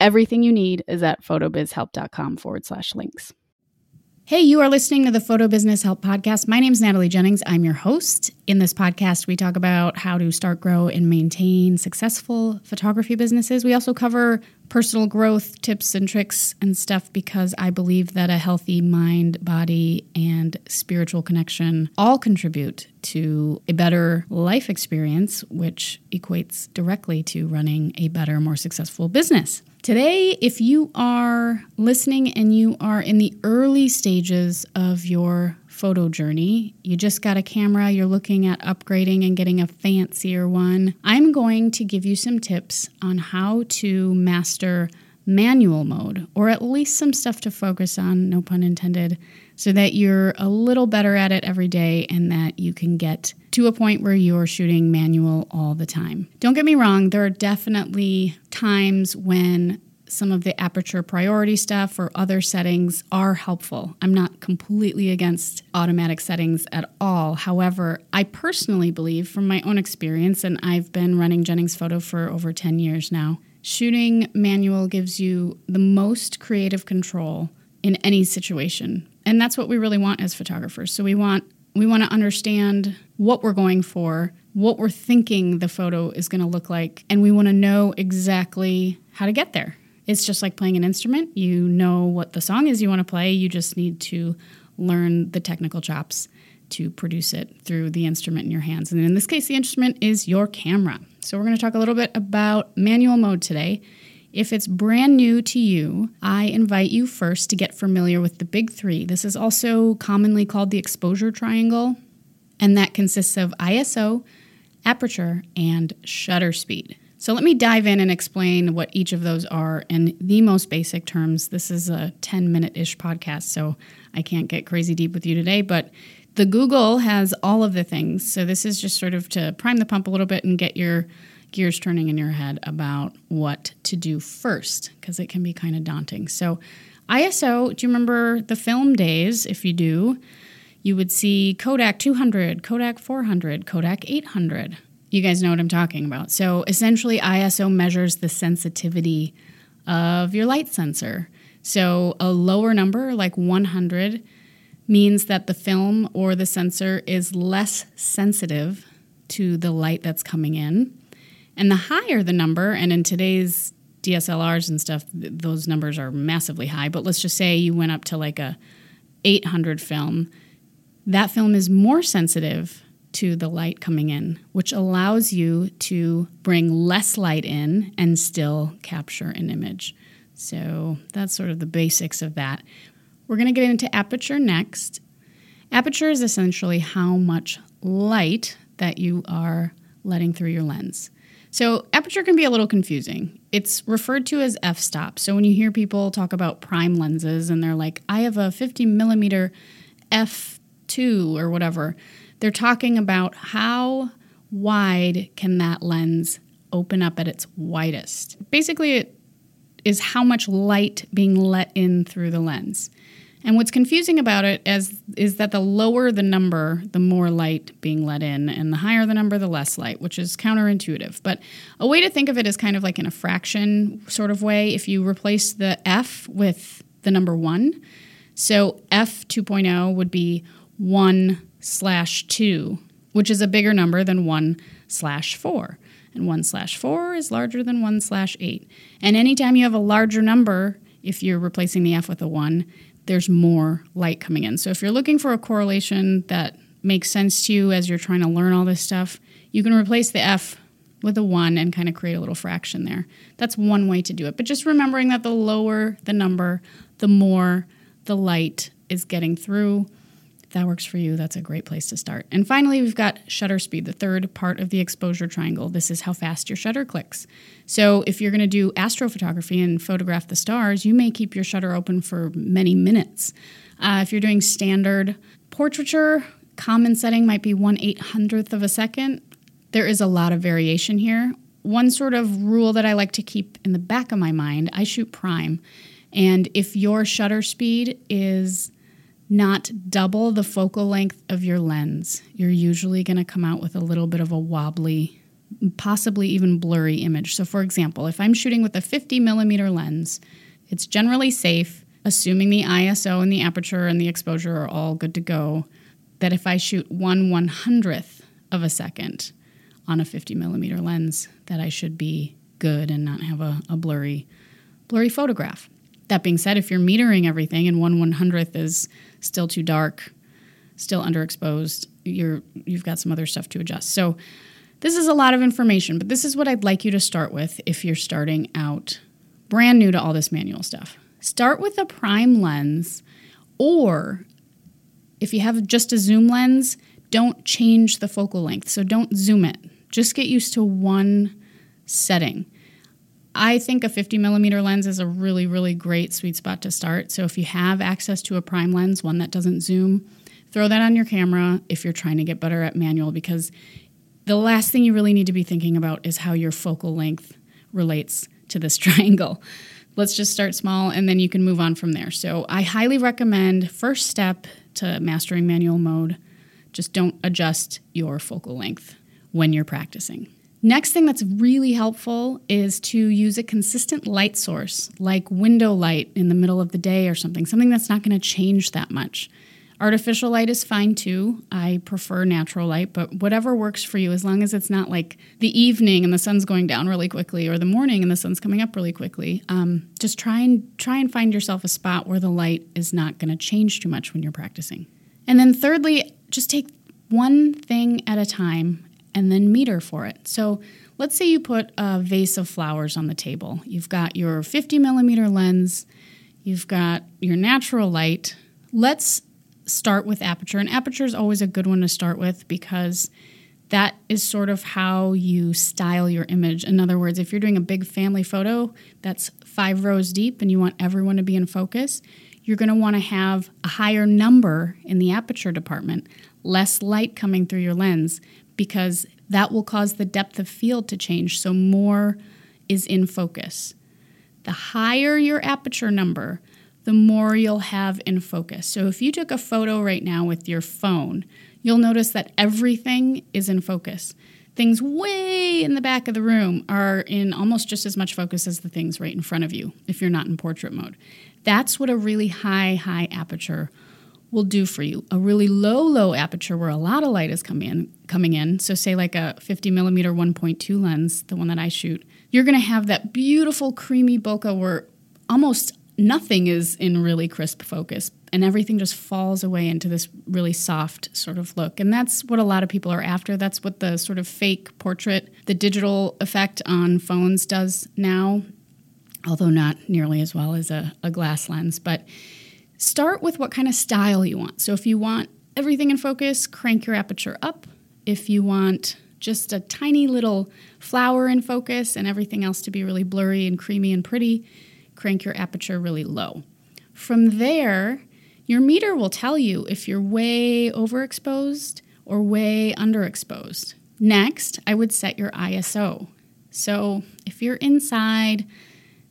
Everything you need is at photobizhelp.com forward slash links. Hey, you are listening to the Photo Business Help Podcast. My name is Natalie Jennings. I'm your host. In this podcast, we talk about how to start, grow, and maintain successful photography businesses. We also cover personal growth tips and tricks and stuff because I believe that a healthy mind, body, and spiritual connection all contribute to a better life experience, which equates directly to running a better, more successful business. Today, if you are listening and you are in the early stages of your photo journey, you just got a camera, you're looking at upgrading and getting a fancier one, I'm going to give you some tips on how to master manual mode, or at least some stuff to focus on, no pun intended, so that you're a little better at it every day and that you can get to a point where you're shooting manual all the time. Don't get me wrong, there are definitely times when some of the aperture priority stuff or other settings are helpful. I'm not completely against automatic settings at all. However, I personally believe from my own experience, and I've been running Jennings Photo for over 10 years now, shooting manual gives you the most creative control in any situation. And that's what we really want as photographers. So we want we want to understand what we're going for, what we're thinking the photo is going to look like, and we want to know exactly how to get there. It's just like playing an instrument. You know what the song is you want to play, you just need to learn the technical chops to produce it through the instrument in your hands. And in this case, the instrument is your camera. So we're going to talk a little bit about manual mode today. If it's brand new to you, I invite you first to get familiar with the big three. This is also commonly called the exposure triangle, and that consists of ISO, aperture, and shutter speed. So let me dive in and explain what each of those are in the most basic terms. This is a 10 minute ish podcast, so I can't get crazy deep with you today, but the Google has all of the things. So this is just sort of to prime the pump a little bit and get your gears turning in your head about what to do first, because it can be kind of daunting. So, ISO, do you remember the film days? If you do, you would see Kodak 200, Kodak 400, Kodak 800 you guys know what I'm talking about. So essentially, ISO measures the sensitivity of your light sensor. So a lower number, like 100, means that the film or the sensor is less sensitive to the light that's coming in. And the higher the number, and in today's DSLRs and stuff, those numbers are massively high, but let's just say you went up to like a 800 film, that film is more sensitive to the light coming in, which allows you to bring less light in and still capture an image. So that's sort of the basics of that. We're going to get into aperture next. Aperture is essentially how much light that you are letting through your lens. So, aperture can be a little confusing. It's referred to as f stop. So, when you hear people talk about prime lenses and they're like, I have a 50 millimeter f2 or whatever, they're talking about how wide can that lens open up at its widest. Basically, it is how much light being let in through the lens. And what's confusing about it is, is that the lower the number, the more light being let in, and the higher the number, the less light, which is counterintuitive. But a way to think of it is kind of like in a fraction sort of way. If you replace the f with the number 1, so f 2.0 would be 1 slash 2, which is a bigger number than 1 slash 4. And 1 slash 4 is larger than 1 slash 8. And anytime you have a larger number, if you're replacing the f with a 1, there's more light coming in. So if you're looking for a correlation that makes sense to you as you're trying to learn all this stuff, you can replace the f with a 1 and kind of create a little fraction there. That's one way to do it. But just remembering that the lower the number, the more the light is getting through that works for you, that's a great place to start. And finally, we've got shutter speed, the third part of the exposure triangle. This is how fast your shutter clicks. So if you're going to do astrophotography and photograph the stars, you may keep your shutter open for many minutes. Uh, if you're doing standard portraiture, common setting might be 1 800th of a second. There is a lot of variation here. One sort of rule that I like to keep in the back of my mind I shoot prime. And if your shutter speed is not double the focal length of your lens, you're usually going to come out with a little bit of a wobbly, possibly even blurry image. So, for example, if I'm shooting with a 50 millimeter lens, it's generally safe, assuming the ISO and the aperture and the exposure are all good to go, that if I shoot one one hundredth of a second on a 50 millimeter lens, that I should be good and not have a, a blurry, blurry photograph. That being said, if you're metering everything and one one hundredth is still too dark, still underexposed, you're you've got some other stuff to adjust. So this is a lot of information, but this is what I'd like you to start with if you're starting out brand new to all this manual stuff. Start with a prime lens, or if you have just a zoom lens, don't change the focal length. So don't zoom it. Just get used to one setting. I think a 50 millimeter lens is a really, really great sweet spot to start. So if you have access to a prime lens, one that doesn't zoom, throw that on your camera if you're trying to get better at manual because the last thing you really need to be thinking about is how your focal length relates to this triangle. Let's just start small and then you can move on from there. So I highly recommend first step to mastering manual mode, just don't adjust your focal length when you're practicing. Next thing that's really helpful is to use a consistent light source, like window light in the middle of the day or something, something that's not going to change that much. Artificial light is fine too. I prefer natural light, but whatever works for you, as long as it's not like the evening and the sun's going down really quickly, or the morning and the sun's coming up really quickly. Um, just try and try and find yourself a spot where the light is not going to change too much when you're practicing. And then thirdly, just take one thing at a time and then meter for it. So let's say you put a vase of flowers on the table. You've got your 50 millimeter lens, you've got your natural light. Let's start with aperture. And aperture is always a good one to start with because that is sort of how you style your image. In other words, if you're doing a big family photo that's five rows deep and you want everyone to be in focus, you're going to want to have a higher number in the aperture department, less light coming through your lens because that will cause the depth of field to change so more is in focus. The higher your aperture number, the more you'll have in focus. So if you took a photo right now with your phone, you'll notice that everything is in focus. Things way in the back of the room are in almost just as much focus as the things right in front of you if you're not in portrait mode. That's what a really high, high aperture will do for you. A really low, low aperture where a lot of light is coming in, coming in. So say like a 50 millimeter 1.2 lens, the one that I shoot, you're to have that beautiful creamy bokeh where almost nothing is in really crisp focus and everything just falls away into this really soft sort of look. And that's what a lot of people are after. That's what the sort of fake portrait, the digital effect on phones does now, although not nearly as well as a, a glass lens. But Start with what kind of style you want. So if you want everything in focus, crank your aperture up. If you want just a tiny little flower in focus and everything else to be really blurry and creamy and pretty, crank your aperture really low. From there, your meter will tell you if you're way overexposed or way underexposed. Next, I would set your ISO. So if you're inside,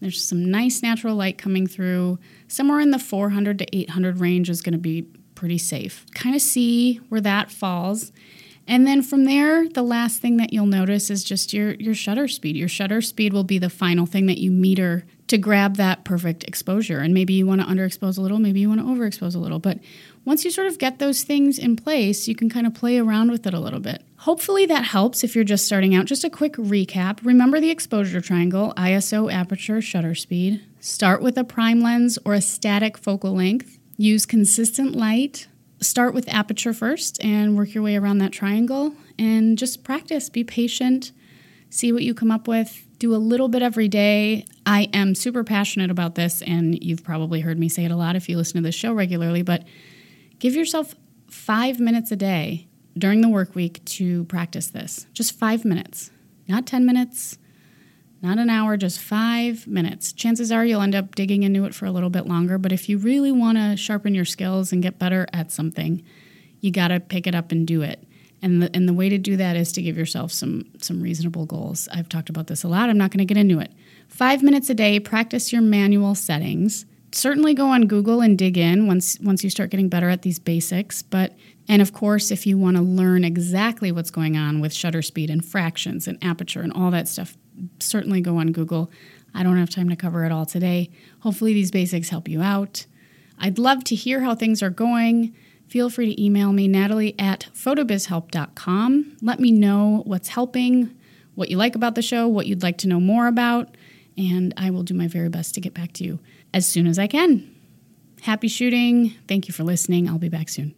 there's some nice natural light coming through. Somewhere in the 400 to 800 range is going to be pretty safe. Kind of see where that falls. And then from there, the last thing that you'll notice is just your, your shutter speed. Your shutter speed will be the final thing that you meter to grab that perfect exposure. And maybe you want to underexpose a little, maybe you want to overexpose a little. But once you sort of get those things in place, you can kind of play around with it a little bit. Hopefully that helps if you're just starting out. Just a quick recap. Remember the exposure triangle, ISO, aperture, shutter speed. Start with a prime lens or a static focal length. Use consistent light. Start with aperture first and work your way around that triangle and just practice. Be patient. See what you come up with do a little bit every day. I am super passionate about this, and you've probably heard me say it a lot if you listen to this show regularly, but give yourself five minutes a day during the work week to practice this. Just five minutes, not 10 minutes, not an hour, just five minutes. Chances are you'll end up digging into it for a little bit longer, but if you really want to sharpen your skills and get better at something, you got to pick it up and do it. And the, and the way to do that is to give yourself some some reasonable goals. I've talked about this a lot. I'm not going to get into it. 5 minutes a day, practice your manual settings. Certainly go on Google and dig in once once you start getting better at these basics, but and of course, if you want to learn exactly what's going on with shutter speed and fractions and aperture and all that stuff, certainly go on Google. I don't have time to cover it all today. Hopefully, these basics help you out. I'd love to hear how things are going. Feel free to email me, natalie at photobizhelp.com. Let me know what's helping, what you like about the show, what you'd like to know more about, and I will do my very best to get back to you as soon as I can. Happy shooting. Thank you for listening. I'll be back soon.